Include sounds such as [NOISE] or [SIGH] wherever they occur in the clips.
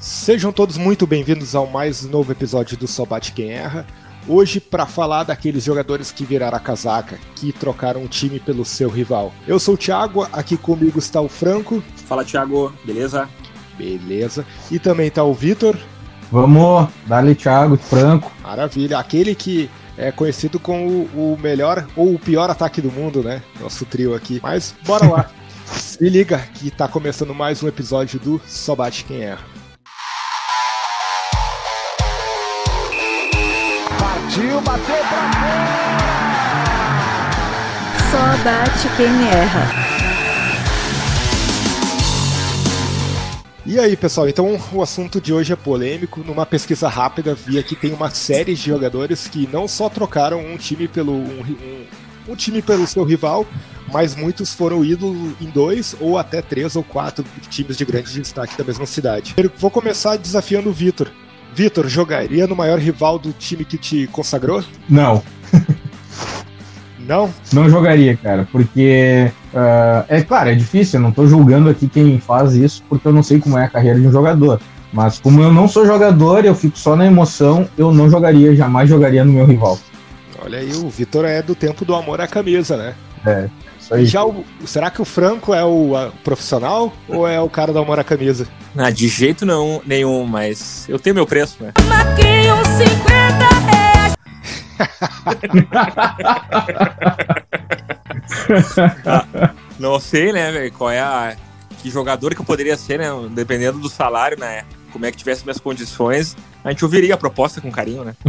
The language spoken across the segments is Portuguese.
Sejam todos muito bem-vindos ao mais novo episódio do Só Bate Quem Erra. Hoje, para falar daqueles jogadores que viraram a casaca, que trocaram o time pelo seu rival. Eu sou o Thiago, aqui comigo está o Franco. Fala, Thiago, beleza? Beleza. E também está o Vitor. Vamos, dale Thiago, Franco. Maravilha. Aquele que é conhecido como o melhor ou o pior ataque do mundo, né? Nosso trio aqui. Mas bora lá. [LAUGHS] Se liga que tá começando mais um episódio do Só Bate Quem Erra. Partiu, bateu pra fora! Só bate quem erra. E aí, pessoal, então o assunto de hoje é polêmico. Numa pesquisa rápida, vi que tem uma série de jogadores que não só trocaram um time pelo um, um, um time pelo seu rival, mas muitos foram ídolos em dois ou até três ou quatro times de grande destaque da mesma cidade. Vou começar desafiando o Vitor. Vitor, jogaria no maior rival do time que te consagrou? Não. Não? Não jogaria, cara, porque uh, é claro, é difícil, eu não tô julgando aqui quem faz isso, porque eu não sei como é a carreira de um jogador. Mas como eu não sou jogador, eu fico só na emoção, eu não jogaria, jamais jogaria no meu rival. Olha aí, o Vitor é do tempo do amor à camisa, né? É. Isso aí. Já o, será que o Franco é o a, profissional ou é o cara do amor à camisa? Ah, de jeito não, nenhum, mas eu tenho meu preço, né? Maquinho 50 reais. [LAUGHS] [LAUGHS] Não sei, né, velho, qual é a. Que jogador que eu poderia ser, né? Dependendo do salário, né? Como é que tivesse minhas condições, a gente ouviria a proposta com carinho, né? [LAUGHS]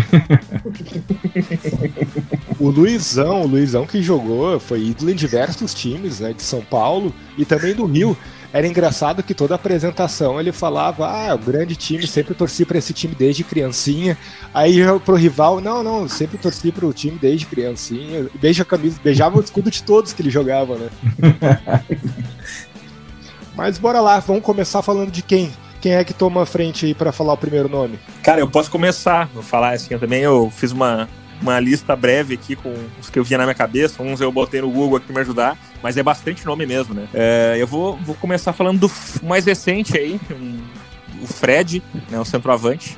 O Luizão, o Luizão que jogou, foi ídolo em diversos times, né? De São Paulo e também do Rio. Era engraçado que toda apresentação ele falava: Ah, o grande time, sempre torci para esse time desde criancinha. Aí pro rival, não, não, sempre torci pro time desde criancinha. Beija a camisa, beijava o escudo de todos que ele jogava, né? [LAUGHS] Mas bora lá, vamos começar falando de quem? Quem é que toma a frente aí pra falar o primeiro nome? Cara, eu posso começar, vou falar assim, eu também eu fiz uma, uma lista breve aqui com os que eu via na minha cabeça, uns eu botei no Google aqui pra me ajudar, mas é bastante nome mesmo, né? É, eu vou, vou começar falando do mais recente aí, um- o Fred, né, o centroavante.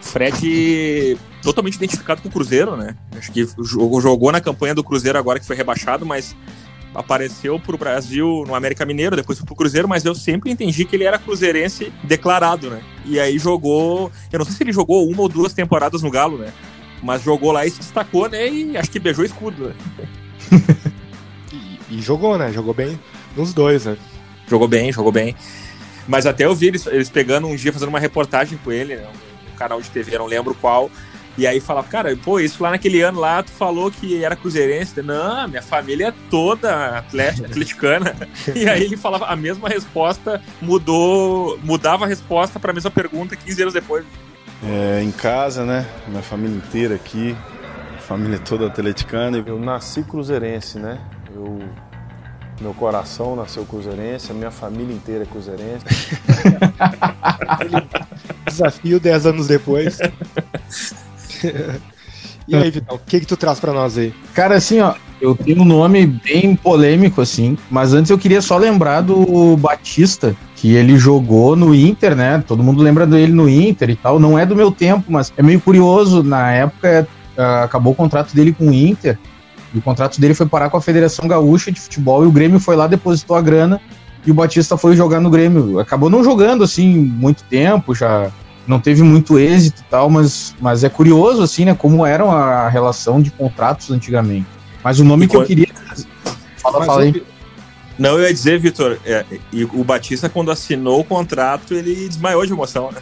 O Fred totalmente identificado com o Cruzeiro, né? Acho que jogou, jogou na campanha do Cruzeiro agora que foi rebaixado, mas apareceu pro Brasil no América Mineiro, depois foi pro Cruzeiro, mas eu sempre entendi que ele era cruzeirense declarado, né? E aí jogou, eu não sei se ele jogou uma ou duas temporadas no Galo, né? Mas jogou lá e se destacou, né? E acho que beijou o escudo, né? E, e jogou, né? Jogou bem nos dois, né? Jogou bem, jogou bem. Mas até eu vi eles, eles pegando um dia, fazendo uma reportagem com ele, né? um, um canal de TV, não lembro qual. E aí falava, cara, pô, isso lá naquele ano lá, tu falou que era cruzeirense. Não, minha família é toda atleta, atleticana. E aí ele falava a mesma resposta, mudou, mudava a resposta para a mesma pergunta 15 anos depois. É, em casa, né? Minha família inteira aqui, família toda atleticana. Eu nasci cruzeirense, né? Eu, meu coração nasceu cruzeirense, a minha família inteira é cruzeirense. [LAUGHS] Desafio 10 anos depois. [LAUGHS] e aí, Vitão, o que que tu traz pra nós aí? Cara, assim, ó, eu tenho um nome bem polêmico, assim, mas antes eu queria só lembrar do Batista, que ele jogou no Inter, né? Todo mundo lembra dele no Inter e tal. Não é do meu tempo, mas é meio curioso. Na época, ah, acabou o contrato dele com o Inter, e o contrato dele foi parar com a Federação Gaúcha de Futebol, e o Grêmio foi lá, depositou a grana, e o Batista foi jogar no Grêmio. Acabou não jogando, assim, muito tempo, já não teve muito êxito e tal, mas, mas é curioso, assim, né, como era a relação de contratos antigamente. Mas o nome E que eu queria... Fala, Mas, fala aí. Não, eu ia dizer, Vitor, é, e o Batista, quando assinou o contrato, ele desmaiou de emoção, né?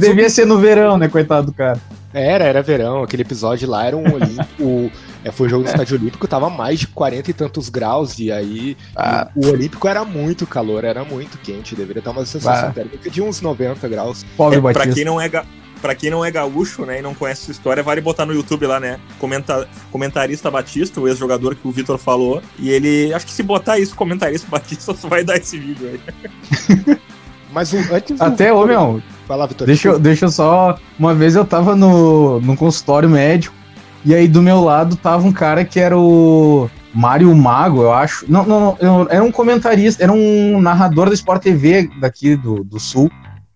Devia ser no verão, né, coitado do cara. Era, era verão, aquele episódio lá era um olímpico, o- [LAUGHS] é, foi o jogo do estádio olímpico, tava mais de 40 e tantos graus, e aí Ah. o, o olímpico era muito calor, era muito quente, deveria estar uma sensação Ah. térmica de uns 90 graus. Pobre É, pra Batista. quem não é ga... Pra quem não é gaúcho, né, e não conhece essa história, vale botar no YouTube lá, né? Comenta... Comentarista Batista, o ex-jogador que o Vitor falou. E ele. Acho que se botar isso, comentarista [LAUGHS] Batista, só vai dar esse vídeo aí. [LAUGHS] Mas o, antes Até, ô, meu, Vai lá, Vitor. Deixa eu, deixa eu só. Uma vez eu tava no, no consultório médico, e aí do meu lado tava um cara que era o Mário Mago, eu acho. Não, não, não, era um comentarista, era um narrador da Sport TV daqui do, do Sul.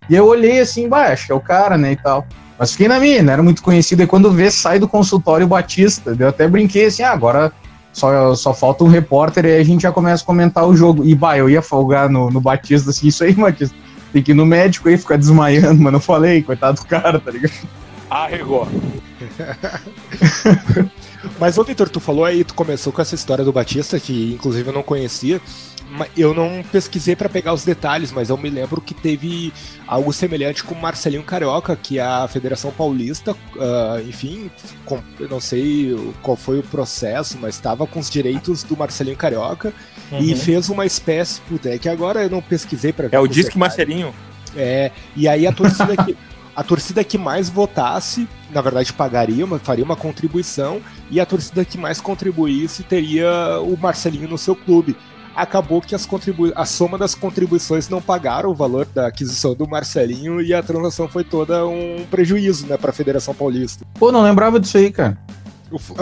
E eu olhei assim, bah, acho que é o cara, né, e tal. Mas fiquei na minha, não era muito conhecido. E quando vê, sai do consultório Batista. Eu até brinquei assim, ah, agora só, só falta um repórter e a gente já começa a comentar o jogo. E, bah, eu ia folgar no, no Batista, assim, isso aí, Batista. Tem que ir no médico aí, ficar desmaiando, mas não falei, coitado do cara, tá ligado? Arregou. [LAUGHS] Mas, ô Vitor, tu falou aí, tu começou com essa história do Batista, que inclusive eu não conhecia. Eu não pesquisei pra pegar os detalhes, mas eu me lembro que teve algo semelhante com o Marcelinho Carioca, que a Federação Paulista, ah, enfim, com- eu não sei qual foi o processo, mas estava com os direitos do Marcelinho Carioca e fez uma espécie, puta, é que agora eu não pesquisei pra ver É o detalhes. Marcelinho. É, e aí a torcida que [LAUGHS] a torcida que mais votasse, na verdade pagaria, uma, faria uma contribuição e a torcida que mais contribuísse teria o Marcelinho no seu clube. Acabou que as contribu a soma das contribuições não pagaram o valor da aquisição do Marcelinho e a transação foi toda um prejuízo, né, para a Federação Paulista. Pô, não lembrava disso aí, cara.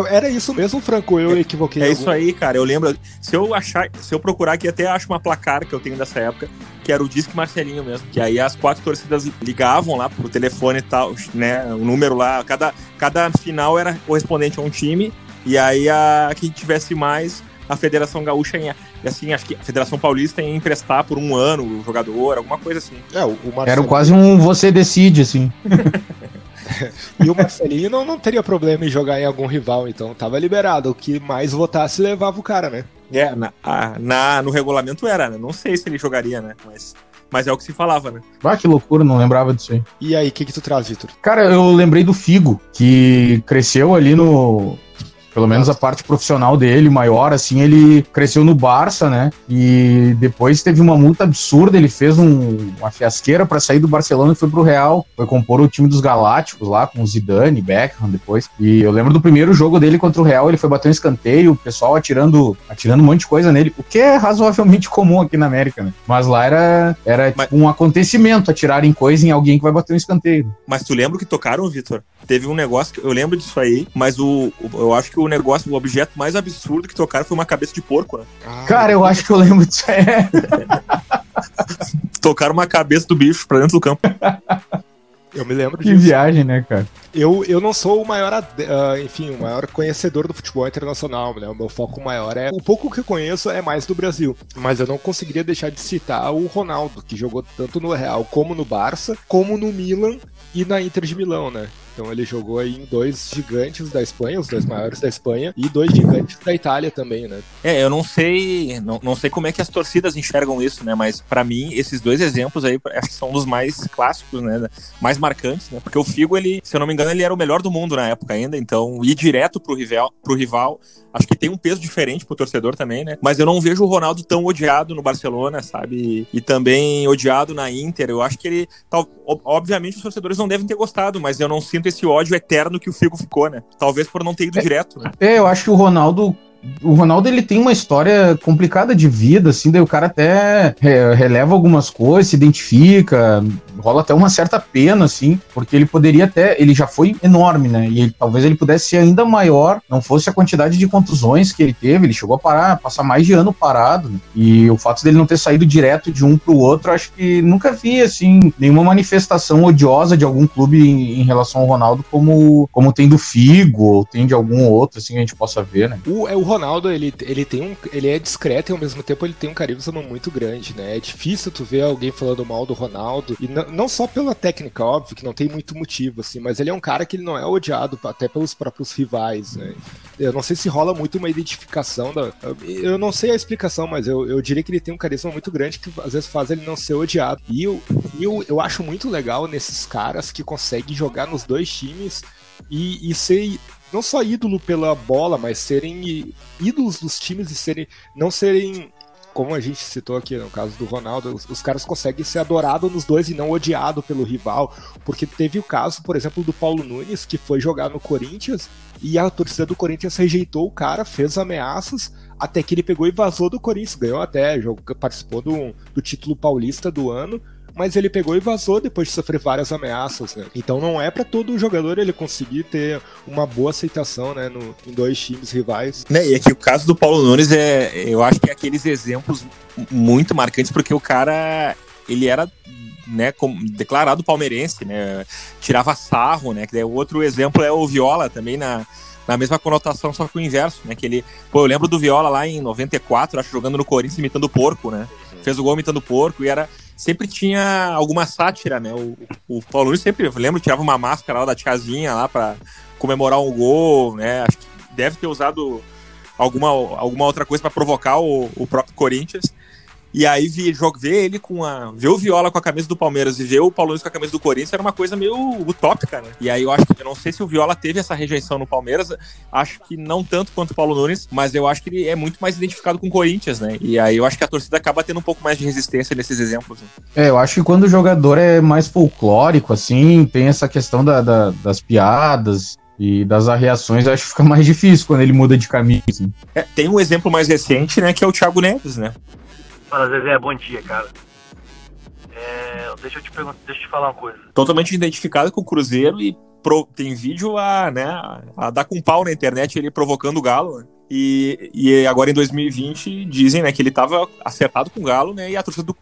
Era isso mesmo, Franco? Eu equivoquei. É em isso algum- aí, cara. Eu lembro. Se eu achar, se eu procurar aqui, até acho uma placar que eu tenho dessa época, que era o Disque Marcelinho mesmo. Que aí as quatro torcidas ligavam lá pro telefone e tal, né? O número lá, cada, cada final era correspondente a um time. E aí a quem tivesse mais, a Federação Gaúcha ia. E assim, acho que a Federação Paulista ia emprestar por um ano o jogador, alguma coisa assim. É, o, o Era quase um você decide, assim. [LAUGHS] E o Marcelinho não, não teria problema em jogar em algum rival, então tava liberado. O que mais votasse levava o cara, né? É, na, a- na, no regulamento era, né? Não sei se ele jogaria, né? Mas, mas é o que se falava, né? Ah, que loucura, não lembrava disso aí. E aí, o que, que tu traz, Vitor? Cara, eu lembrei do Figo, que cresceu ali no. Pelo menos a parte profissional dele, maior, assim, ele cresceu no Barça, né? E depois teve uma multa absurda, ele fez um- uma fiasqueira pra sair do Barcelona e foi pro Real. Foi compor o time dos Galácticos lá, com o Zidane, Beckham depois. E eu lembro do primeiro jogo dele contra o Real, ele foi bater um escanteio, o pessoal atirando, atirando um monte de coisa nele, o que é razoavelmente [LAUGHS] comum aqui na América, né? Mas lá era, era Mas- tipo um acontecimento atirarem coisa em alguém que vai bater um escanteio. Mas tu lembra que tocaram, Vitor? Teve um negócio que eu lembro disso aí, mas o, o- eu acho que o negócio, o objeto mais absurdo que tocaram foi uma cabeça de porco, né? Cara, eu acho que eu lembro disso. É. [LAUGHS] Tocaram uma cabeça do bicho pra dentro do campo. Eu me lembro Que disso. viagem, né, cara? Eu, eu não sou o maior, ah, enfim, o maior conhecedor do futebol internacional, né? O meu foco maior é. O pouco que eu conheço é mais do Brasil. Mas eu não conseguiria deixar de citar o Ronaldo, que jogou tanto no Real como no Barça, como no Milan e na Inter de Milão, né? Então ele jogou aí em dois gigantes da Espanha, os dois maiores da Espanha, e dois gigantes da Itália também, né? É, eu não sei, não, não sei como é que as torcidas enxergam isso, né? Mas pra mim, esses dois exemplos aí, acho que são dos mais clássicos, né? Mais marcantes, né? Porque o Figo, ele, se eu não me engano, ele era o melhor do mundo na época ainda, então ir direto pro rival, pro rival acho que tem um peso diferente pro torcedor também, né? Mas eu não vejo o Ronaldo tão odiado no Barcelona, sabe? E também odiado na Inter. Eu acho que ele, obviamente, os torcedores não devem ter gostado, mas eu não sinto esse ódio eterno que o Figo ficou, né? Talvez por não ter ido direto, né? É, eu acho que o Ronaldo. O Ronaldo ele tem uma história complicada de vida, assim, daí o cara até re- releva algumas coisas, se identifica, rola até uma certa pena, assim, porque ele poderia até. Ele já foi enorme, né? E ele- talvez ele pudesse ser ainda maior, não fosse a quantidade de contusões que ele teve. Ele chegou a parar, passar mais de ano parado. né? E o fato dele não ter saído direto de um pro outro, acho que nunca vi, assim, nenhuma manifestação odiosa de algum clube em, em relação ao Ronaldo, como, como tem do Figo, ou tem de algum outro, assim, que a gente possa ver, né? O, é, o Ronaldo, ele, ele tem um. Ele é discreto e ao mesmo tempo ele tem um carisma muito grande, né? É difícil tu ver alguém falando mal do Ronaldo. E não só pela técnica, óbvio, que não tem muito motivo, assim, mas ele é um cara que ele não é odiado até pelos próprios rivais, né? Eu não sei se rola muito uma identificação da. Eu não sei a explicação, mas eu, eu diria que ele tem um carisma muito grande que às vezes faz ele não ser odiado. E eu, eu, eu acho muito legal nesses caras que conseguem jogar nos dois times e, e ser não só ídolo pela bola, mas serem ídolos dos times e serem não serem como a gente citou aqui no caso do Ronaldo, os, os caras conseguem ser adorados nos dois e não odiado pelo rival, porque teve o caso, por exemplo, do Paulo Nunes, que foi jogar no Corinthians e a torcida do Corinthians rejeitou o cara, fez ameaças, até que ele pegou e vazou do Corinthians, ganhou até, jogou, participou do, do título paulista do ano, mas ele pegou e vazou depois de sofrer várias ameaças, né? Então não é para todo jogador ele conseguir ter uma boa aceitação, né, no, em dois times rivais. Né, e aqui o caso do Paulo Nunes é, eu acho que é aqueles exemplos muito marcantes porque o cara ele era né, como declarado palmeirense, né, tirava sarro, né, que daí, outro exemplo é o Viola também na, na mesma conotação, só que o inverso, né, que ele, pô, eu lembro do Viola lá em 94, acho, jogando no Corinthians imitando porco, né, fez o gol imitando porco e era, sempre tinha alguma sátira, né, o, o Paulo Nunes sempre, eu lembro, tirava uma máscara lá da tiazinha lá para comemorar um gol, né, acho que deve ter usado alguma, alguma outra coisa para provocar o, o próprio Corinthians, e aí vi, jogo, ver ele com a. Ver o Viola com a camisa do Palmeiras e ver o Paulo Nunes com a camisa do Corinthians era uma coisa meio utópica, né? E aí eu acho que eu não sei se o Viola teve essa rejeição no Palmeiras. Acho que não tanto quanto o Paulo Nunes, mas eu acho que ele é muito mais identificado com o Corinthians, né? E aí eu acho que a torcida acaba tendo um pouco mais de resistência nesses exemplos. Né? É, eu acho que quando o jogador é mais folclórico, assim, tem essa questão da, da, das piadas, e das reações, acho que fica mais difícil quando ele muda de camisa. Assim. É, tem um exemplo mais recente, né, que é o Thiago Neves, né? Fala, Zezé, bom dia, cara. É, deixa eu te perguntar, deixa eu te falar uma coisa. Totalmente identificado com o Cruzeiro e pro, tem vídeo a, né, a dar com pau na internet ele provocando o Galo. Né? E, e agora em 2020 dizem né, que ele estava acertado com o Galo, né? E a torcida do.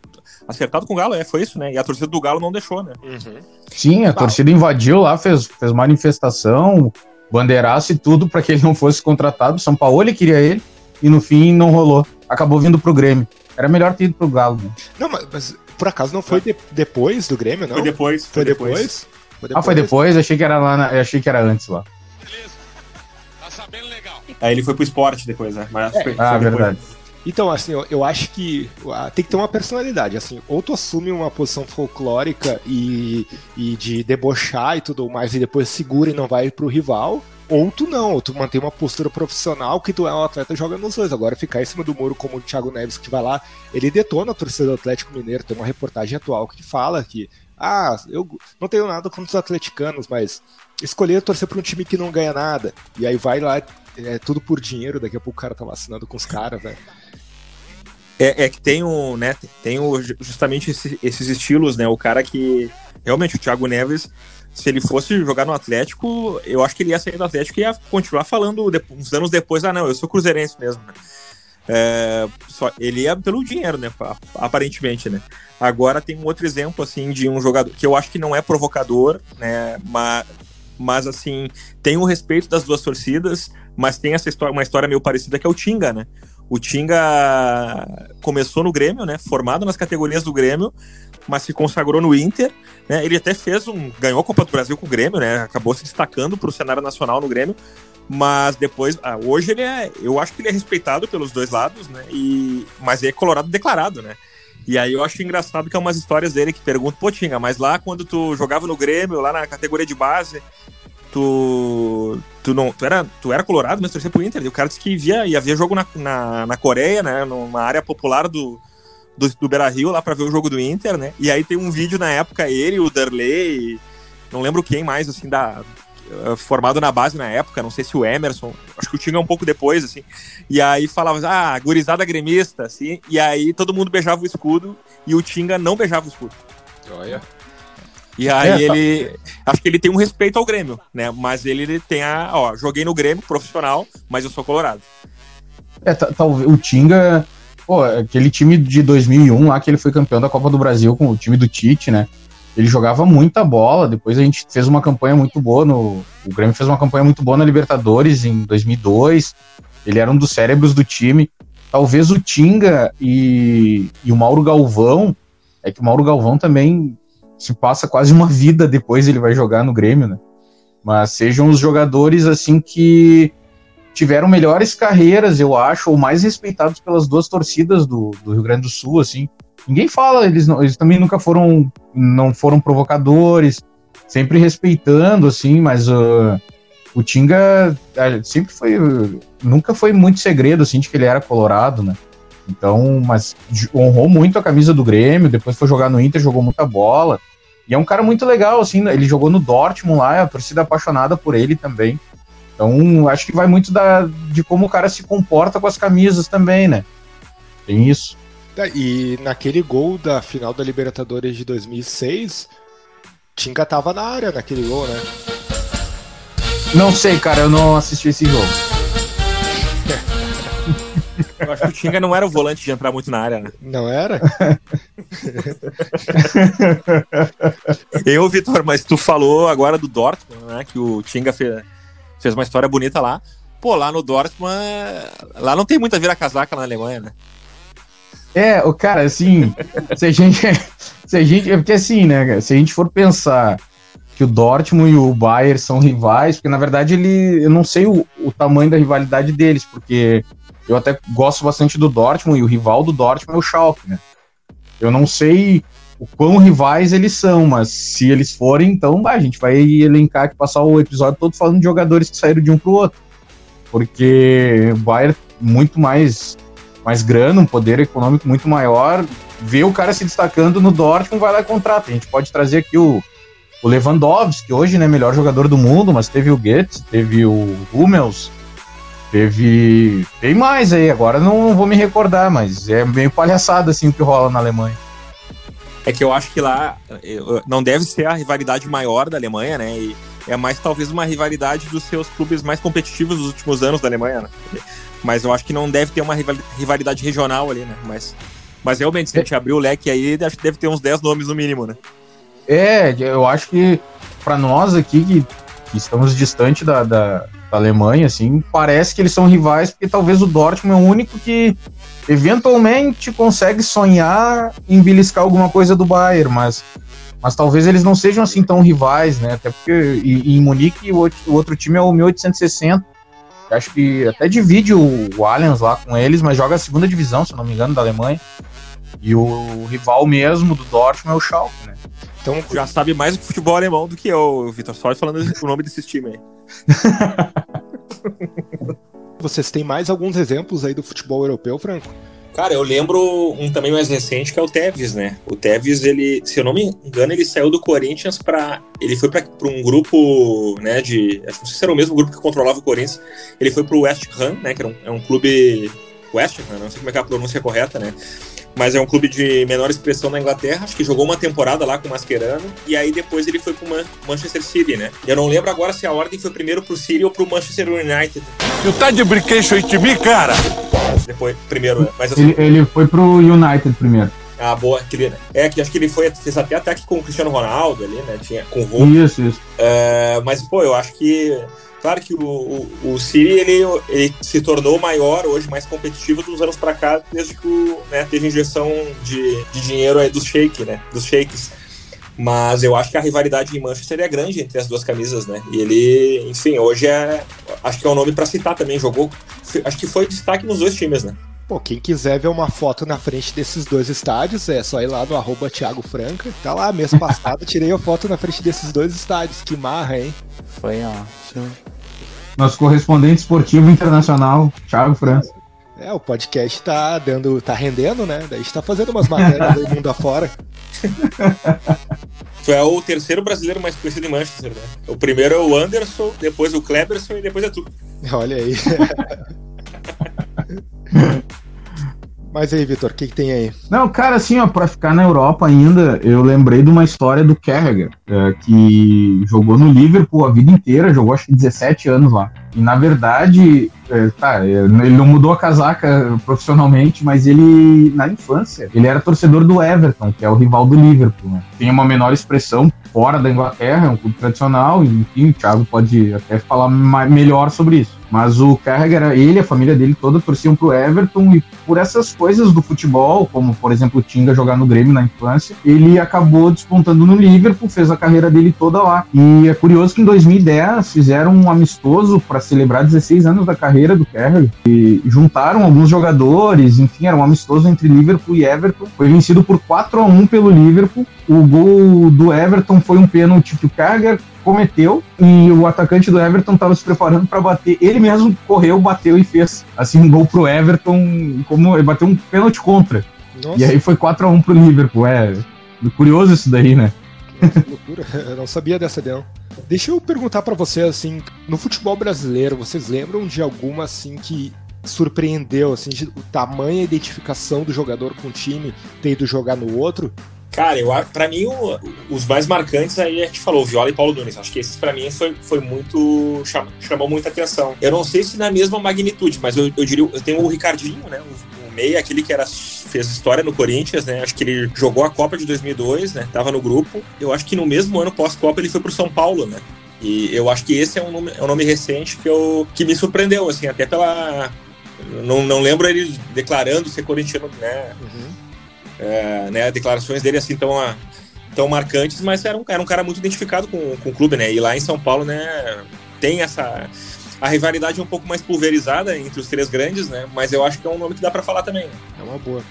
Acertado com o Galo, é, foi isso, né? E a torcida do Galo não deixou, né? Uhum. Sim, a torcida invadiu lá, fez, fez manifestação, bandeiraço e tudo para que ele não fosse contratado. São Paulo queria ele e no fim não rolou. Acabou vindo pro Grêmio. Era melhor ter ido pro Galo. Né? Não, mas, mas, por acaso não foi de, depois do Grêmio, não? Foi depois. Foi, foi depois. depois. Foi depois. Ah, foi depois? Achei que era lá, na, achei que era antes lá. Beleza. Tá sabendo legal. Aí ele foi pro esporte depois, né? Mas é. foi, ah, foi verdade. Então, assim, eu, eu, acho que tem que ter uma personalidade, assim, ou tu assume uma posição folclórica e, e de debochar e tudo mais, e depois segura e não vai pro rival, ou tu não, ou tu mantém uma postura profissional que tu é um atleta joga nos dois. Agora ficar em cima do muro como o Thiago Neves que vai lá, ele detona a torcida do Atlético Mineiro. Tem uma reportagem atual que fala que, ah, eu não tenho nada contra os atleticanos, mas escolher torcer para um time que não ganha nada. E aí vai lá, é tudo por dinheiro, daqui a pouco o cara tá vacinando com os caras, velho. É, é, que tem o, né, tem o, justamente esse, esses estilos, né, o cara que, realmente, o Thiago Neves, se ele fosse jogar no Atlético, eu acho que ele ia sair do Atlético e ia continuar falando uns anos depois, ah, não, eu sou cruzeirense mesmo, né? É, só, ele ia pelo dinheiro, né? Aparentemente, né? Agora tem um outro exemplo, assim, de um jogador que eu acho que não é provocador, né? Mas, mas assim, tem o respeito das duas torcidas, mas tem essa história, uma história meio parecida que é o Tinga, né? O Tinga começou no Grêmio, né? Formado nas categorias do Grêmio, mas se consagrou no Inter. Né? Ele até fez um. ganhou a Copa do Brasil com o Grêmio, né? Acabou se destacando para o cenário nacional no Grêmio. Mas depois, ah, hoje ele é. Eu acho que ele é respeitado pelos dois lados, né? E, mas é colorado declarado, né? E aí eu acho engraçado que é umas histórias dele que perguntam, pô, Tinga, mas lá quando tu jogava no Grêmio, lá na categoria de base, tu. Tu não. Tu era, tu era colorado, mas torcia pro Inter. E o cara disse que via, ia ver jogo na, na, na Coreia, né? Numa área popular do, do, do Beira Rio lá pra ver o jogo do Inter, né? E aí tem um vídeo na época, ele, o Darley, não lembro quem mais, assim, da. Eh, formado na base na época, não sei se o Emerson, acho que o Tinga é um pouco depois, assim. E aí falava, ah, gurizada gremista, assim. E aí todo mundo beijava o escudo e o Tinga não beijava o escudo. Olha. E aí é, ele. Tá. Acho que ele tem um respeito ao Grêmio, né? Mas ele, ele tem a. Ó, joguei no Grêmio profissional, mas eu sou colorado. É, talvez o Tinga Pô, aquele time de 2001 lá que ele foi campeão da Copa do Brasil com o time do Tite, né? Ele jogava muita bola. Depois a gente fez uma campanha muito boa no. O Grêmio fez uma campanha muito boa na Libertadores em 2002. Ele era um dos cérebros do time. Talvez o Tinga e, e o Mauro Galvão. É que o Mauro Galvão também se passa quase uma vida depois ele vai jogar no Grêmio, né? Mas sejam os jogadores assim que tiveram melhores carreiras, eu acho, ou mais respeitados pelas duas torcidas do, do Rio Grande do Sul, assim. Ninguém fala, eles, não, eles também nunca foram, não foram provocadores, sempre respeitando, assim, mas uh, o Tinga uh, sempre foi, nunca foi muito segredo, assim, de que ele era colorado, né? Então, mas honrou muito a camisa do Grêmio, depois foi jogar no Inter, jogou muita bola. E é um cara muito legal, assim, ele jogou no Dortmund lá, a torcida apaixonada por ele também. Então, acho que vai muito da, de como o cara se comporta com as camisas também, né? Tem isso. E naquele gol da final da Libertadores de 2006, Tinga tava na área naquele gol, né? Não sei, cara, eu não assisti esse jogo. [LAUGHS] Eu acho que o Tinga não era o volante de entrar muito na área, né? Não era? [LAUGHS] Eu, Vitor, mas tu falou agora do Dortmund, né? Que o Tinga fez, fez uma história bonita lá. Pô, lá no Dortmund, lá não tem muita vira-casaca na Alemanha, né? É, o cara, assim, [LAUGHS] se a gente. Se a gente. É porque assim, né, se a gente for pensar que o Dortmund e o Bayern são rivais, porque na verdade ele. Eu não sei o, o tamanho da rivalidade deles, porque eu até gosto bastante do Dortmund e o rival do Dortmund é o Schalke, né? Eu não sei o quão rivais eles são, mas se eles forem, então bah, a gente vai elencar aqui, passar o episódio todo falando de jogadores que saíram de um pro outro. Porque o Bayern muito mais, mais grana, um poder econômico muito maior, vê o cara se destacando no Dortmund, vai lá e contrata. A gente pode trazer aqui o, o Lewandowski, que hoje é né, melhor jogador do mundo, mas teve o Goetz, teve o Hummels, teve. Tem mais aí, agora não, não vou me recordar, mas é meio palhaçada assim o que rola na Alemanha. É que eu acho que lá não deve ser a rivalidade maior da Alemanha, né? E é mais talvez uma rivalidade dos seus clubes mais competitivos dos últimos anos da Alemanha, né? Mas eu acho que não deve ter uma rival- rivalidade regional ali, né? Mas, mas realmente, se a gente abrir o leque aí, acho que deve ter uns 10 nomes no mínimo, né? É, eu acho que para nós aqui que, estamos distante da, da, da Alemanha, assim, parece que eles são rivais, porque talvez o Dortmund é o único que eventualmente consegue sonhar em beliscar alguma coisa do Bayern, mas, mas talvez eles não sejam assim tão rivais, né? Até porque e- e em Munique o outro, o outro time é o 1860. que Acho que até divide o, o Allianz lá com eles, mas joga a segunda divisão, se não me engano, da Alemanha. E o rival mesmo do Dortmund é o Schalke, né? Então, Já sabe mais do futebol alemão do que eu, Vitor. Só falando o nome desses times aí. [LAUGHS] vocês têm mais alguns exemplos aí do futebol europeu, Franco? Cara, eu lembro um também mais recente que é o Tevez, né? O Tevez, ele, se eu não me engano, ele saiu do Corinthians para ele foi para um grupo, né, de, acho que não sei se era o mesmo grupo que controlava o Corinthians. Ele foi pro West Ham, né, que era um, é um clube West Ham, não sei como é que é a pronúncia correta, né? Mas é um clube de menor expressão na Inglaterra, acho que jogou uma temporada lá com o Mascherano, e aí depois ele foi pro Man- Manchester City, né? Eu não lembro agora se a ordem foi primeiro pro City ou pro Manchester United. Tu tá de brinquedo aí de mim, cara? Depois, primeiro, né? Mas eu Ele, ele foi pro United primeiro. Ah, boa. Aquele, é, que acho que ele foi, fez até ataque com o Cristiano Ronaldo ali, né? Tinha, com o Hulk. Isso, isso. É, mas, pô, eu acho que. Claro que o, o, o City ele, ele se tornou maior hoje, mais competitivo dos anos pra cá, desde que o, né, teve injeção de, de dinheiro aí dos shake, né? Dos shakes. Mas eu acho que a rivalidade em Manchester é grande entre as duas camisas, né? E ele, enfim, hoje é. Acho que é um nome pra citar também. Jogou. Acho que foi destaque nos dois times, né? Pô, quem quiser ver uma foto na frente desses dois estádios, é só ir lá no arroba Thiago Franca. Tá lá, mês passado, [LAUGHS] tirei a foto na frente desses dois estádios. Que marra, hein? Foi ótimo. Nosso correspondente esportivo internacional, Thiago França. É, o podcast tá dando, tá rendendo, né? Daí a gente tá fazendo umas matérias do [LAUGHS] mundo afora. [LAUGHS] Tu é o terceiro brasileiro mais conhecido em Manchester, né? O primeiro é o Anderson, depois o Kleberson e depois é tu. Olha aí. [LAUGHS] Mas aí, Vitor, o que, que tem aí? Não, cara, assim, ó, pra ficar na Europa ainda, eu lembrei de uma história do Carragher, é, que jogou no Liverpool a vida inteira, jogou acho que 17 anos lá. E na verdade, é, tá, é, ele não mudou a casaca profissionalmente, mas ele, na infância, ele era torcedor do Everton, que é o rival do Liverpool. Né? Tem uma menor expressão fora da Inglaterra, é um clube tradicional, enfim, o Thiago pode até falar melhor sobre isso. Mas o Carragher, ele, a família dele toda torciam pro Everton e por essas coisas do futebol, como por exemplo o Tinga jogar no Grêmio na infância, ele acabou despontando no Liverpool, fez a carreira dele toda lá. E é curioso que em 2010 fizeram um amistoso para celebrar 16 anos da carreira do Carragher e juntaram alguns jogadores, enfim, era um amistoso entre Liverpool e Everton. Foi vencido por 4 a 1 pelo Liverpool. O gol do Everton foi um pênalti que o Carragher cometeu e o atacante do Everton estava se preparando para bater. Ele mesmo correu, bateu e fez assim um gol pro Everton, como ele bateu um pênalti contra. Nossa, E aí foi 4 a 1 pro Liverpool. É curioso isso daí, né? Loucura. [LAUGHS] Eu não sabia dessa não. Deixa eu perguntar pra você assim, no futebol brasileiro, vocês lembram de alguma assim que surpreendeu, assim, de- o tamanho e identificação do jogador com o time, ter ido jogar no outro? Cara, eu, pra mim, o- os mais marcantes aí a gente falou, Viola e Paulo Nunes. Acho que esses pra mim foi, foi muito. cham- chamou muita atenção. Eu não sei se na mesma magnitude, mas eu, eu diria. Eu tenho o Ricardinho, né? O, o meia, aquele que era, fez história no Corinthians, né? Acho que ele jogou a Copa de 2002, né? Tava no grupo. Eu acho que no mesmo ano pós-Copa ele foi pro São Paulo, né? E eu acho que esse é um nome, é um nome recente que, eu, que me surpreendeu, assim, até pela. Não, não lembro ele declarando ser corintiano, né? é, né, declarações dele assim tão, tão marcantes, mas era um, era um cara muito identificado com, com o clube, né? E lá em São Paulo, né, tem essa a rivalidade é um pouco mais pulverizada entre os três grandes, né? Mas eu acho que é um nome que dá pra falar também. É uma boa.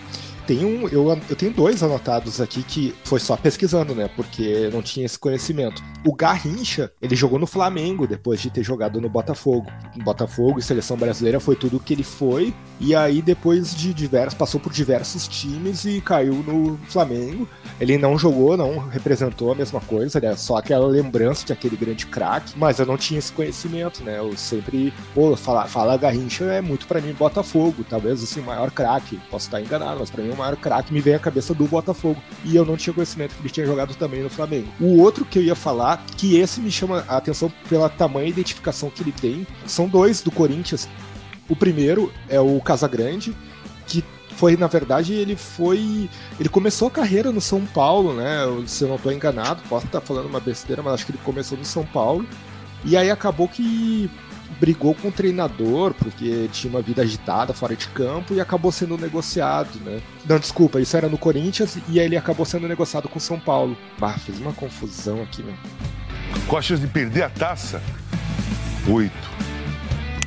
Tem um, eu, eu tenho dois anotados aqui que foi só pesquisando, né? Porque não tinha esse conhecimento. O Garrincha, ele jogou no Flamengo depois de ter jogado no Botafogo. No Botafogo e seleção brasileira foi tudo o que ele foi. E aí, depois de diversos, passou por diversos times e caiu no Flamengo. Ele não jogou, não representou a mesma coisa, né? Só aquela lembrança de aquele grande craque, mas eu não tinha esse conhecimento, né? Eu sempre, pô, falar fala Garrincha é muito pra mim Botafogo, talvez assim, o maior craque. Posso estar enganado, mas pra mim o maior craque me vem à cabeça do Botafogo. E eu não tinha conhecimento que ele tinha jogado também no Flamengo. O outro que eu ia falar, que esse me chama a atenção pela tamanha identificação que ele tem, são dois do Corinthians. O primeiro é o Casagrande, que foi, na verdade, ele foi. Ele começou a carreira no São Paulo, né? Se eu não estou enganado, posso estar falando uma besteira, mas acho que ele começou no São Paulo. E aí acabou que brigou com o treinador, porque tinha uma vida agitada fora de campo e acabou sendo negociado, né? Não, desculpa, isso era no Corinthians e aí ele acabou sendo negociado com o São Paulo. Bah, fiz uma confusão aqui, né? Com a chance de perder a taça? Oito.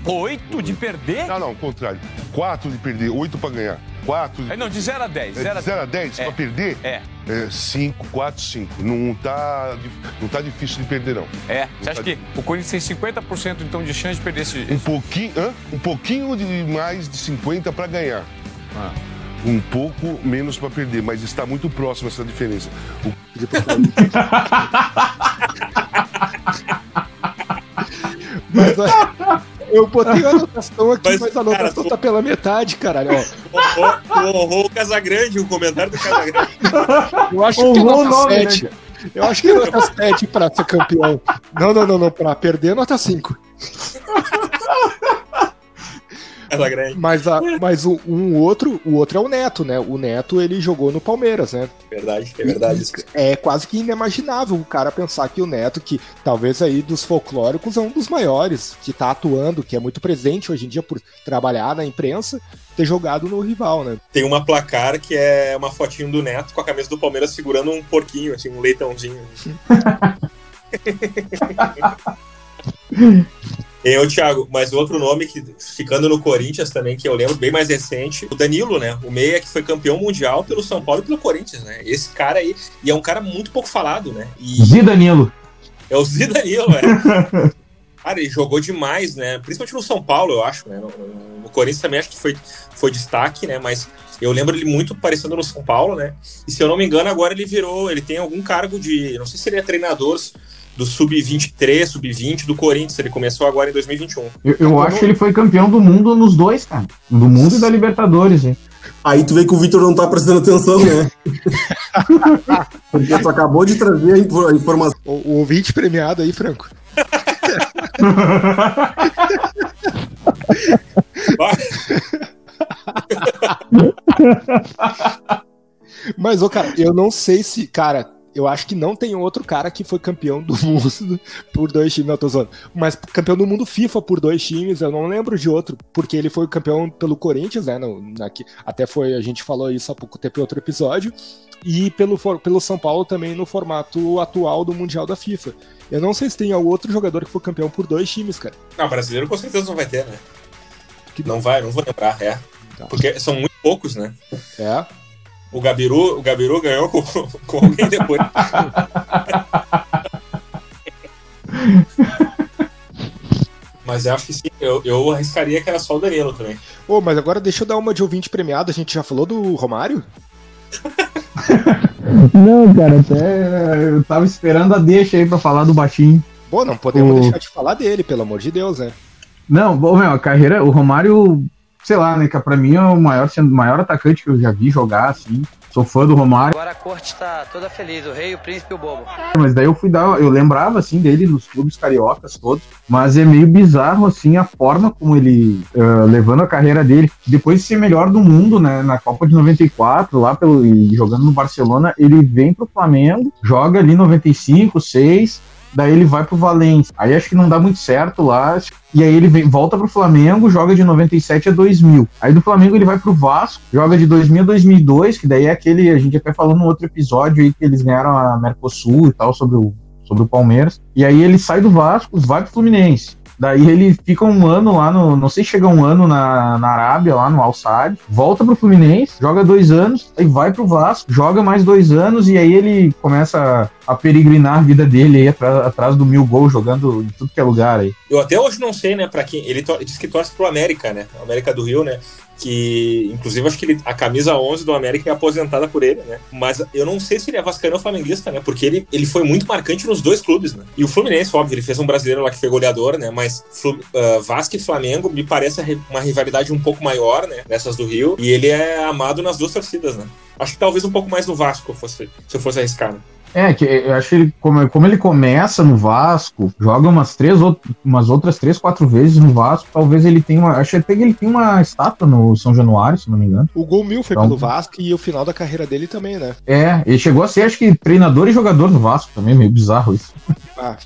Oito de perder? Não, não, ao contrário. Quatro de perder, oito pra ganhar. Quatro de... É, Não, de 0 a 10. É, de 0 a 10 É. pra perder? É. É 5, 4, 5. Não tá, dif- não tá difícil de perder, não. É. Você acha que o Corinthians tem 50% então de chance de perder esse. Um pouquinho, hã? um pouquinho de mais de 50 para ganhar. Um pouco menos para perder, mas está muito próximo essa diferença. O- [LAUGHS] Mas eu botei [LAUGHS] a anotação aqui, Mas, mas, a anotação cara, tá pela metade, caralho. Ó, Honrou, honrou o Casagrande, o comentário do Casagrande. eu acho que é Honrou nota nome, né, 7. Eu acho que é nota 7 pra ser campeão. Não, não, não, não. Pra perder, nota 5. Casagrande. Mas, a, mas o, um outro, o outro é o Neto, né? O Neto, ele jogou no Palmeiras, né? Verdade, é verdade. isso. É quase que inimaginável o cara pensar que o Neto, que talvez aí dos folclóricos é um dos maiores, que tá atuando, que é muito presente hoje em dia por trabalhar na imprensa, ter jogado no rival, né? Tem uma placar que é uma fotinho do Neto com a camisa do Palmeiras segurando um porquinho, assim, um leitãozinho. [LAUGHS] [LAUGHS] E o Thiago, mas outro nome que ficando no Corinthians também, que eu lembro bem mais recente, o Danilo, né? O Meia que foi campeão mundial pelo São Paulo e pelo Corinthians, né? Esse cara aí, e é um cara muito pouco falado, né? E Zidanilo. é o Zidanilo, né? [LAUGHS] Cara, ele jogou demais, né? Principalmente no São Paulo, eu acho, né? No, no- no Corinthians também acho que foi, foi destaque, né? Mas eu lembro ele muito parecendo no São Paulo, né? E se eu não me engano, agora ele virou, ele tem algum cargo de, não sei se ele é treinador do sub-23, sub-20 do Corinthians. Ele começou agora em 2021. Eu, eu acho que ele foi campeão do mundo nos dois, cara. Do mundo e da Libertadores, hein? Aí tu vê que o Vitor não tá prestando atenção, né? [LAUGHS] Porque tu acabou de trazer a informação. O, o ouvinte premiado aí, Franco. [LAUGHS] Mas, ô, cara, eu não sei se. Cara, eu acho que não tem outro cara que foi campeão do [LAUGHS] mundo por dois times, não tô zoando. Mas campeão do mundo FIFA por dois times, eu não lembro de outro, porque ele foi campeão pelo Corinthians, né? No, na, que- até foi, a gente falou isso há pouco tempo em outro episódio. E pelo, pelo São Paulo também no formato atual do Mundial da FIFA. Eu não sei se tem algum outro jogador que foi campeão por dois times, cara. Não, brasileiro com certeza não vai ter, né? Não vai, não vou lembrar, é. Porque são muito poucos, né? É. O Gabiru, o Gabiru ganhou com, com alguém depois. Mas eu acho que sim, eu, eu arriscaria que era só o Danilo também. Ô, mas agora deixa eu dar uma de ouvinte premiado. A gente já falou do Romário? [LAUGHS] Não, cara, até eu tava esperando a deixa aí pra falar do baixinho. Pô, não podemos O- deixar de falar dele, pelo amor de Deus, né? Não, bom, meu, a carreira, o Romário, sei lá, né, que pra mim é o maior, o maior atacante que eu já vi jogar, assim. Sou fã do Romário. Agora a corte tá toda feliz, o rei, o príncipe e o bobo. Mas daí eu fui dar, eu lembrava assim dele nos clubes cariocas todos, mas é meio bizarro assim a forma como ele uh, levando a carreira dele, depois de ser melhor do mundo, né, na Copa de 94, lá pelo jogando no Barcelona, ele vem pro Flamengo, joga ali 95, 6, daí ele vai pro Valência. Aí acho que não dá muito certo lá, e aí ele vem, volta pro Flamengo, joga de 97 a 2000. Aí do Flamengo ele vai pro Vasco, joga de 2000 a 2002, que daí é aquele, a gente até falou no outro episódio aí que eles ganharam a Mercosul e tal sobre o sobre o Palmeiras. E aí ele sai do Vasco, vai pro Fluminense. Daí ele fica um ano lá no. Não sei se chega um ano na, na Arábia, lá no Al Sadd, volta pro Fluminense, joga dois anos, aí vai pro Vasco, joga mais dois anos, e aí ele começa a peregrinar a vida dele aí atrás, atrás do mil gols, jogando em tudo que é lugar aí. Eu até hoje não sei, né, para quem. Ele diz que torce pro América, né? América do Rio, né? que inclusive acho que ele, a camisa 11 do América é aposentada por ele, né? Mas eu não sei se ele é vascaíno ou flamenguista, né? Porque ele, ele foi muito marcante nos dois clubes, né? E o Fluminense, óbvio, ele fez um brasileiro lá que foi goleador, né? Mas uh, Vasco e Flamengo me parece uma rivalidade um pouco maior, né? Nessas do Rio. E ele é amado nas duas torcidas, né? Acho que talvez um pouco mais no Vasco, fosse, se eu fosse arriscar, né? É, que eu acho que ele, como, como ele começa no Vasco, joga umas três, umas outras três, quatro vezes no Vasco, talvez ele tenha uma. Acho até que ele tem uma estátua no São Januário, se não me engano. O gol mil foi então, pelo Vasco e o final da carreira dele também, né? É, ele chegou a ser, acho que, treinador e jogador no Vasco também, meio bizarro isso. Ah,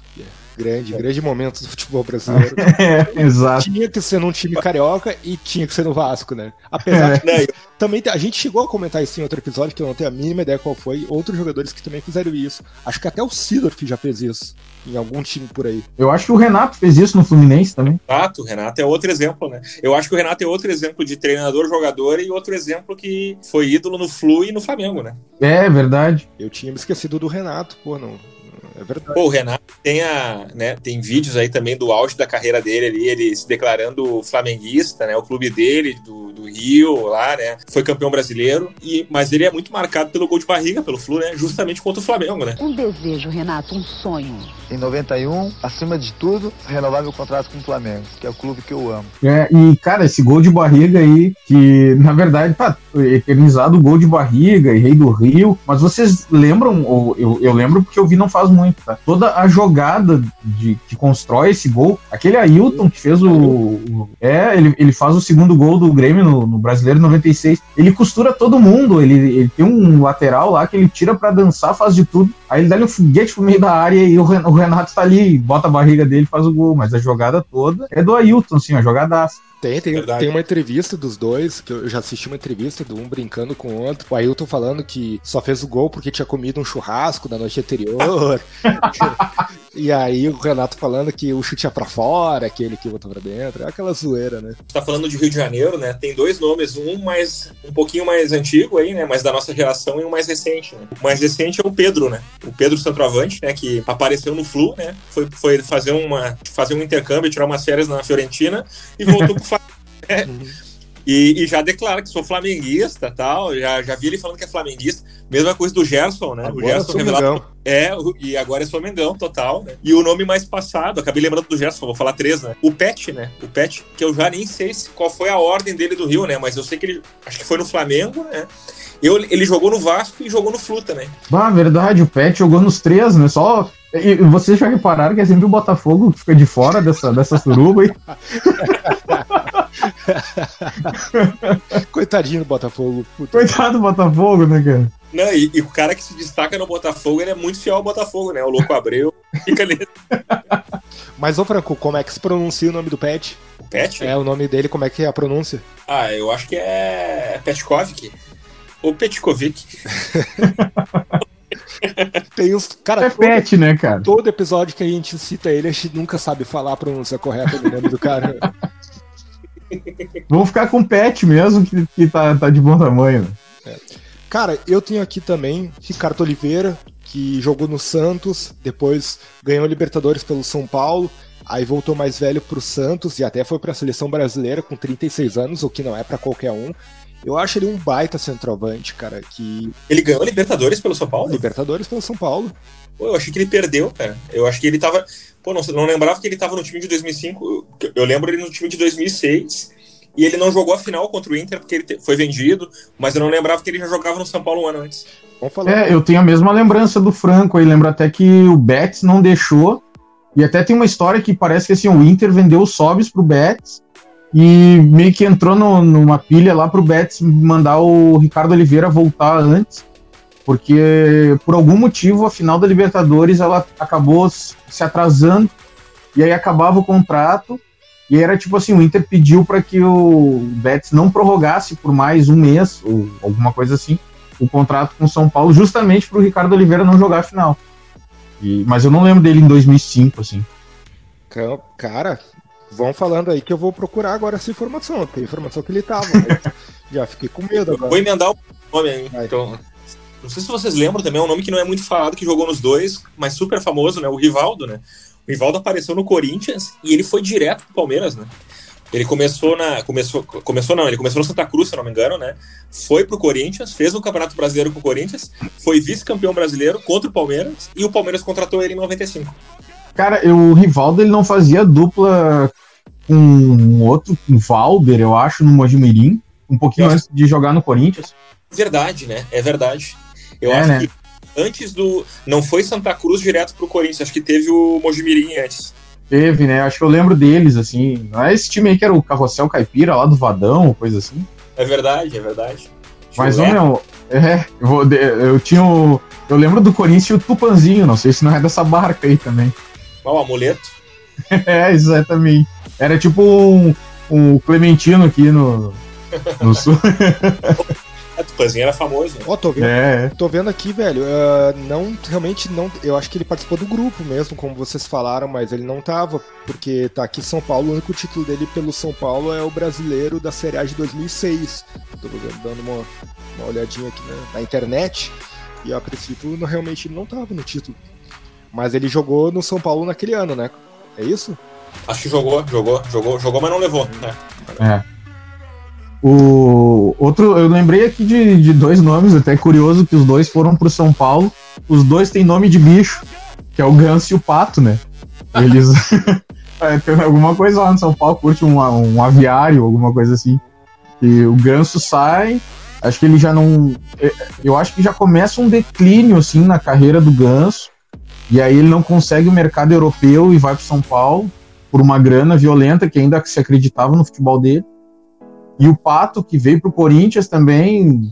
grande, grande momento do futebol brasileiro. [LAUGHS] é, exato. Tinha que ser num time carioca e tinha que ser no Vasco, né? Apesar é. que também a gente chegou a comentar isso em outro episódio, que eu não tenho a mínima ideia qual foi, outros jogadores que também fizeram isso. Acho que até o Sidorf já fez isso em algum time por aí. Eu acho que o Renato fez isso no Fluminense também. Exato, o Renato é outro exemplo, né? Eu acho que o Renato é outro exemplo de treinador, jogador e outro exemplo que foi ídolo no Flu e no Flamengo, né? É, verdade. Eu tinha me esquecido do Renato, pô, não, é verdade. Pô, o Renato tem, a, né, tem vídeos aí também do auge da carreira dele ali, ele se declarando flamenguista, né? O clube dele, do, do Rio, lá, né? Foi campeão brasileiro, e, mas ele é muito marcado pelo gol de barriga, pelo Flu, né? Justamente contra o Flamengo, né? Um desejo, Renato, um sonho. Em 91, acima de tudo, renovar meu contrato com o Flamengo, que é o clube que eu amo. É, e, cara, esse gol de barriga aí, que na verdade, tá eternizado gol de barriga e Rei do Rio, mas vocês lembram, ou eu, eu lembro porque eu vi não faz muito, tá? Toda a jogada de, que constrói esse gol, aquele Ailton que fez o. o é, ele, ele faz o segundo gol do Grêmio no, no Brasileiro 96. Ele costura todo mundo, ele, ele tem um lateral lá que ele tira para dançar, faz de tudo. Aí ele dá um foguete pro meio da área e o, Renato tá ali, bota a barriga dele faz o gol. Mas a jogada toda é do Ailton, assim, a jogadaça. Tem, tem, tem uma entrevista dos dois, que eu já assisti uma entrevista do um brincando com o outro. O Ailton falando que só fez o gol porque tinha comido um churrasco na noite anterior. [LAUGHS] e aí o Renato falando que o chute ia pra fora, aquele que botou pra dentro. É aquela zoeira, né? Tá falando de Rio de Janeiro, né? Tem dois nomes, um mais um pouquinho mais antigo aí, né? Mas da nossa geração e um mais recente, né? O mais recente é o Pedro, né? O Pedro Centroavante, né? Que apareceu no Flu, né? Foi, foi fazer, uma, fazer um intercâmbio, tirar umas férias na Fiorentina e voltou pro [LAUGHS] é. E, e, já declara que sou flamenguista tal. Já, já vi ele falando que é flamenguista. Mesma coisa do Gerson, né? Agora o Gerson revelado. É, e agora é Mengão, total, né? E o nome mais passado, acabei lembrando do Gerson, vou falar três, né? O Pet, né? O Pet, que eu já nem sei qual foi a ordem dele do Rio, né? Mas eu sei que ele. Acho que foi no Flamengo, né? Eu, ele jogou no Vasco e jogou no Flu também. Ah, verdade, o Pet jogou nos três, né? Só. E vocês já repararam que é sempre o Botafogo que fica de fora dessa, dessa suruba aí? [LAUGHS] Coitadinho do Botafogo. Puta. Coitado do Botafogo, né, cara? Não, e, e, o cara que se destaca no Botafogo, ele é muito fiel ao Botafogo, né? O Louco Abreu [LAUGHS] fica nele. Mas, ô Franco, como é que se pronuncia o nome do Pet? O Pet? É, o nome dele, como é que é a pronúncia? Ah, eu acho que é Petkovic. Ou Petkovic. [LAUGHS] Tem uns. Cara, é todo, pet, né, cara? Todo episódio que a gente cita ele, a gente nunca sabe falar a pronúncia correta do nome do cara. [LAUGHS] Vamos ficar com o pet mesmo, que, que tá, tá de bom tamanho. Cara, eu tenho aqui também Ricardo Oliveira, que jogou no Santos, depois ganhou Libertadores pelo São Paulo, aí voltou mais velho pro Santos e até foi pra seleção brasileira com 36 anos, o que não é para qualquer um. Eu acho ele um baita centroavante, cara, que... Ele ganhou Libertadores pelo São Paulo? Libertadores pelo São Paulo. Pô, eu achei que ele perdeu, cara. Eu acho que ele tava... Pô, não, não lembrava que ele tava no time de 2005. Eu lembro ele no time de 2006 e ele não jogou a final contra o Inter porque ele foi vendido, mas eu não lembrava que ele já jogava no São Paulo um ano antes. Vamos falar. É, eu tenho a mesma lembrança do Franco aí. Lembro até que o Betis não deixou. E até tem uma história que parece que assim, o Inter vendeu o Sobis pro Betis e meio que entrou no- numa pilha lá pro Betis mandar o Ricardo Oliveira voltar antes. Porque por algum motivo a final da Libertadores ela acabou se atrasando e aí acabava o contrato. E era tipo assim, o Inter pediu para que o Betis não prorrogasse por mais um mês ou alguma coisa assim o contrato com o São Paulo, justamente para o Ricardo Oliveira não jogar a final. E- mas eu não lembro dele em 2005, assim. Ca- Cara, vão falando aí que eu vou procurar agora essa informação. Tem informação que ele tava. mas [LAUGHS] já fiquei com medo Eu vou agora. emendar o nome aí. Então, não sei se vocês lembram também, é um nome que não é muito falado, que jogou nos dois, mas super famoso, né? O Rivaldo, né? O Rivaldo apareceu no Corinthians e ele foi direto pro Palmeiras, né? Ele começou na. Começou, começou não, ele começou no Santa Cruz, se não me engano, né? Foi pro Corinthians, fez um Campeonato Brasileiro com o Corinthians, foi vice-campeão brasileiro contra o Palmeiras e o Palmeiras contratou ele em 95. Cara, eu- o Rivaldo ele não fazia dupla com um outro, com o Valber, eu acho, no Mojimirim, um pouquinho antes de jogar no Corinthians. Verdade, né? É verdade. Eu É, acho né? que antes do. Não foi Santa Cruz direto pro Corinthians, acho que teve o Mojimirim antes. Teve, né? Acho que eu lembro deles, assim. Não é esse time aí que era o Carrossel Caipira lá do Vadão, coisa assim. É verdade, é verdade. Mas, ô, meu, é, eu, vou, eu tinha o. Eu lembro do Corinthians e o Tupanzinho, não sei se não é dessa barca aí também. Ó, o amuleto. [LAUGHS] É, exatamente. Era tipo um, um Clementino aqui no, no [LAUGHS] sul. [LAUGHS] A Tupanzinho era famoso. né? Ó, tô vendo. É. Tô vendo aqui, velho. ah, não, realmente não. Eu acho que ele participou do grupo mesmo, como vocês falaram, mas ele não tava, porque tá aqui São Paulo. O único título dele pelo São Paulo é o brasileiro da Série A de 2006. Tô dando uma, uma olhadinha aqui né, na internet. E a princípio, não, realmente ele não tava no título. Mas ele jogou no São Paulo naquele ano, né? É isso? Acho que jogou, jogou, jogou, jogou, mas não levou. Né? É. O outro, eu lembrei aqui de, de dois nomes, até curioso que os dois foram pro São Paulo. Os dois têm nome de bicho, que é o Ganso e o Pato, né? Eles. [LAUGHS] é, tem alguma coisa lá no São Paulo, curte um, um aviário, alguma coisa assim. E o Ganso sai, acho que ele já não. é, Eu acho que já começa um declínio, assim, na carreira do Ganso. E aí ele não consegue o mercado europeu e vai pro São Paulo por uma grana violenta que ainda se acreditava no futebol dele. E o Pato, que veio para o Corinthians também,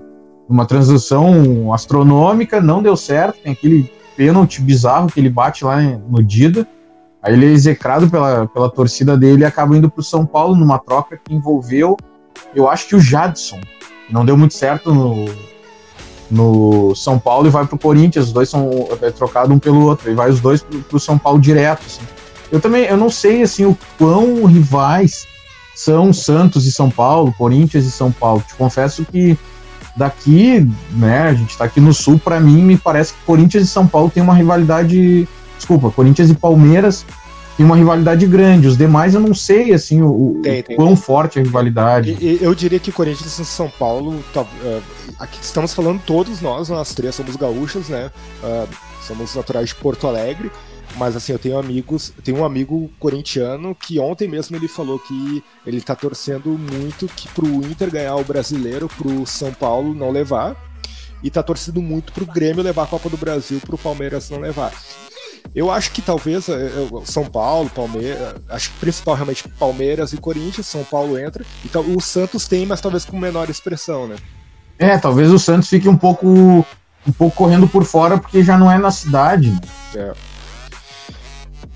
numa transação astronômica, não deu certo. Tem aquele pênalti bizarro que ele bate lá no Dida. Aí ele é execrado pela, pela torcida dele e acaba indo para o São Paulo numa troca que envolveu, eu acho que o Jadson. Não deu muito certo no, no São Paulo e vai para o Corinthians. Os dois são é, trocados um pelo outro. E vai os dois para o São Paulo direto. assim. Eu também eu não sei assim o quão rivais são Santos e São Paulo, Corinthians e São Paulo. Te confesso que daqui, né, a gente tá aqui no sul, para mim me parece que Corinthians e São Paulo tem uma rivalidade, desculpa, Corinthians e Palmeiras tem uma rivalidade grande. Os demais eu não sei assim o, Tem, tem. quão forte é a rivalidade. E- e Eu diria que Corinthians e São Paulo, tá, é, aqui estamos falando todos nós, nós três somos gaúchos, né? Ah, somos naturais de Porto Alegre, mas assim, eu tenho amigos, eu tenho um amigo corintiano que ontem mesmo ele falou que ele tá torcendo muito que pro Inter ganhar o brasileiro, pro São Paulo não levar, e tá torcendo muito pro Grêmio levar a Copa do Brasil, pro Palmeiras não levar. Eu acho que talvez o São Paulo, Palmeiras, acho que principal realmente Palmeiras e Corinthians, São Paulo entra. Então o Santos tem, mas talvez com menor expressão, né? É, talvez o Santos fique um pouco um pouco correndo por fora porque já não é na cidade. Né? É.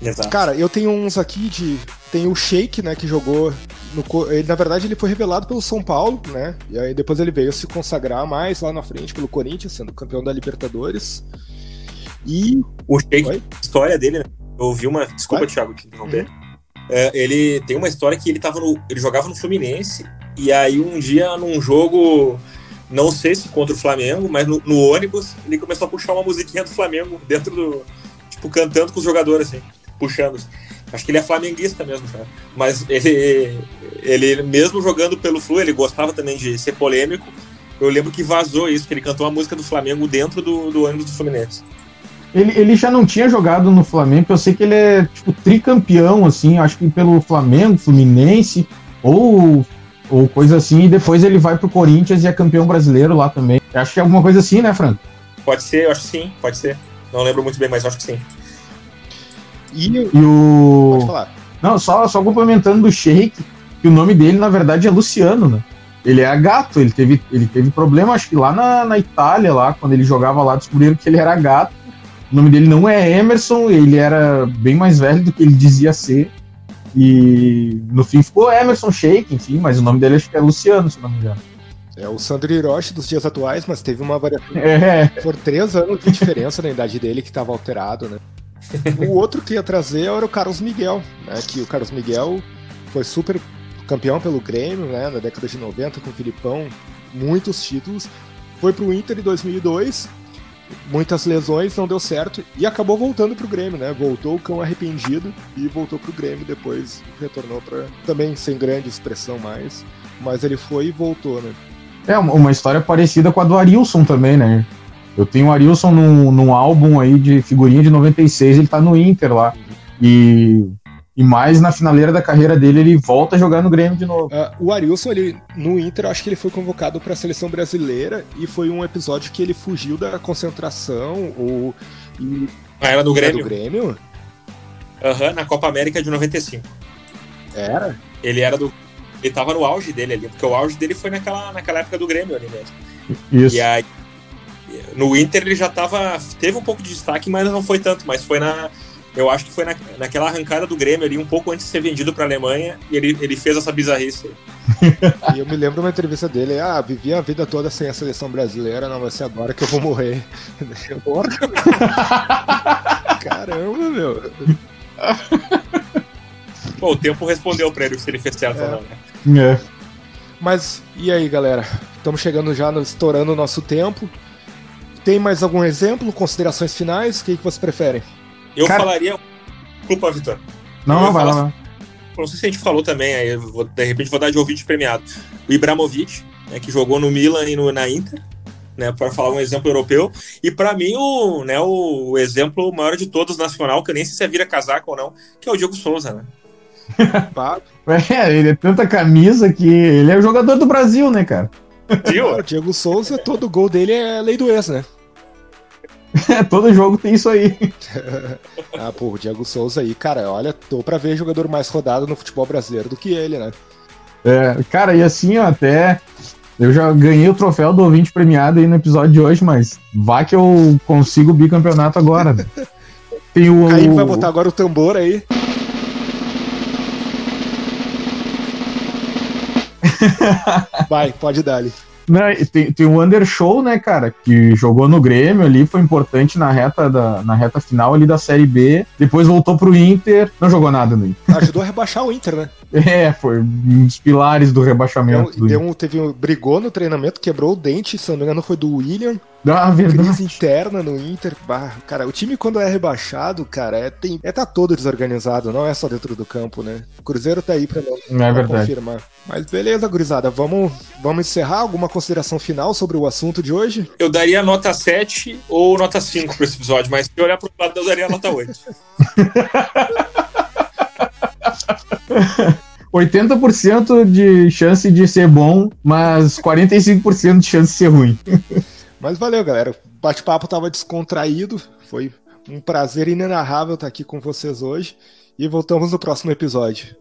Exato. Cara, eu tenho uns aqui de. Tem o Sheik, né, que jogou. No, ele, na verdade, ele foi revelado pelo São Paulo, né? E aí depois ele veio se consagrar mais lá na frente pelo Corinthians, sendo campeão da Libertadores. E. O Sheik, a história dele, né? Eu ouvi uma. Desculpa, Thiago, te interromper. É, ele tem uma história que ele tava no. Ele jogava no Fluminense, e aí um dia num jogo. Não sei se contra o Flamengo, mas no, no ônibus ele começou a puxar uma musiquinha do Flamengo dentro do. Tipo, cantando com os jogadores, assim, puxando. assim. Acho que ele é flamenguista mesmo, cara. Mas ele, ele, mesmo jogando pelo Flu, ele gostava também de ser polêmico. Eu lembro que vazou isso, que ele cantou a música do Flamengo dentro do, do ônibus do Fluminense. Ele, ele já não tinha jogado no Flamengo, eu sei que ele é tipo tricampeão, assim, acho que pelo Flamengo, Fluminense, ou ou coisa assim, e depois ele vai pro Corinthians e é campeão brasileiro lá também. Acho que é alguma coisa assim, né, Franco? Pode ser, eu acho que sim, pode ser. Não lembro muito bem, mas acho que sim. E, E o. Pode falar. Não, só, só complementando do Sheik, que o nome dele, na verdade, é Luciano, né? Ele é gato, ele teve, ele teve problema, acho que lá na, na Itália, lá, quando ele jogava lá, descobriram que ele era gato. O nome dele não é Emerson, ele era bem mais velho do que ele dizia ser. E no fim ficou Emerson Sheik, enfim, mas o nome dele acho que é Luciano, se não me engano. É o Sandro Hiroshi dos dias atuais, mas teve uma variação. É. Por três anos de diferença na idade dele que estava alterado, né? [LAUGHS] O outro que ia trazer era o Carlos Miguel, né? Que o Carlos Miguel foi super campeão pelo Grêmio, né? Na década de 90 com o Filipão, muitos títulos. Foi pro Inter em 2002, muitas lesões, não deu certo e acabou voltando pro Grêmio, né? Voltou o cão arrependido e voltou pro Grêmio depois, retornou para também sem grande expressão mais, mas ele foi e voltou, né? É uma história parecida com a do Arilson também, né? Eu tenho o Arilson num, num álbum aí de figurinha de 96, ele tá no Inter lá. E, e mais na finaleira da carreira dele, ele volta a jogar no Grêmio de novo. Ah, o Arilson, ele, no Inter, eu acho que ele foi convocado para a seleção brasileira e foi um episódio que ele fugiu da concentração ou. E, Ah, era do Era Grêmio? do Grêmio? Aham, na Copa América de 95. Era? Ele era do. Ele tava no auge dele ali, porque o auge dele foi naquela, naquela época do Grêmio ali mesmo. Isso. E aí, no Inter ele já tava. Teve um pouco de destaque, mas não foi tanto. Mas foi na. Eu acho que foi na, naquela arrancada do Grêmio ali, um pouco antes de ser vendido pra Alemanha, e ele, ele fez essa bizarrice. [LAUGHS] E eu me lembro de uma entrevista dele, ah, vivi a vida toda sem a seleção brasileira, não vai ser agora que eu vou morrer. [LAUGHS] Caramba, meu. Pô, o tempo respondeu pra ele se ele fez certo ou não, né? É. Mas e aí, galera? Estamos chegando já, no, estourando o nosso tempo. Tem mais algum exemplo? Considerações finais? O que, que vocês preferem? Eu Cara- falaria. Desculpa, Vitor. Não, não, vai lá. falar- vai. Não sei se a gente falou também, aí eu vou- de repente vou dar de ouvinte premiado. O Ibrahimovic, né, que jogou no Milan e no, na Inter, né, para falar um exemplo europeu. E para mim, o, né, o exemplo maior de todos nacional, que eu nem sei se é vira casaco ou não, que é o Diego Souza, né? [LAUGHS] É, ele é tanta camisa que ele é o jogador do Brasil, né, cara? O Diego Souza, todo gol dele é lei do ex, né? [LAUGHS] Todo jogo tem isso aí. [LAUGHS] Ah, pô, o Diego Souza aí, cara, olha, tô pra ver jogador mais rodado no futebol brasileiro do que ele, né? É, cara, e assim, ó, até eu já ganhei o troféu do ouvinte premiado aí no episódio de hoje, mas vá que eu consigo o bicampeonato agora. né? [LAUGHS] Tem o. O Caim vai botar agora o tambor aí. Vai, pode dar ali. Tem, tem o Undershow, né, cara, que jogou no Grêmio ali, foi importante na reta, da, na reta final ali da Série B, depois voltou pro Inter, não jogou nada no Inter. Ajudou a rebaixar o Inter, né? [LAUGHS] É, foi um dos pilares do rebaixamento Deu, do deu um, teve um, brigou no treinamento, quebrou o dente, se não me engano foi do William. Ah, verdade. Crise interna no Inter. Bah, cara, o time quando é rebaixado, cara, é, tem, é tá todo desorganizado, não é só dentro do campo, né? O Cruzeiro tá aí pra, não, É pra confirmar. Mas beleza, gurizada, vamos, vamos encerrar? Alguma consideração final sobre o assunto de hoje? Eu daria nota 7 ou nota 5 pra esse episódio, mas se eu olhar pro lado, eu daria nota 8. 80% [LAUGHS] de chance de ser bom, mas 45% de chance de ser ruim. [LAUGHS] Mas valeu, galera. O bate-papo tava descontraído. Foi um prazer inenarrável estar aqui com vocês hoje. E voltamos no próximo episódio.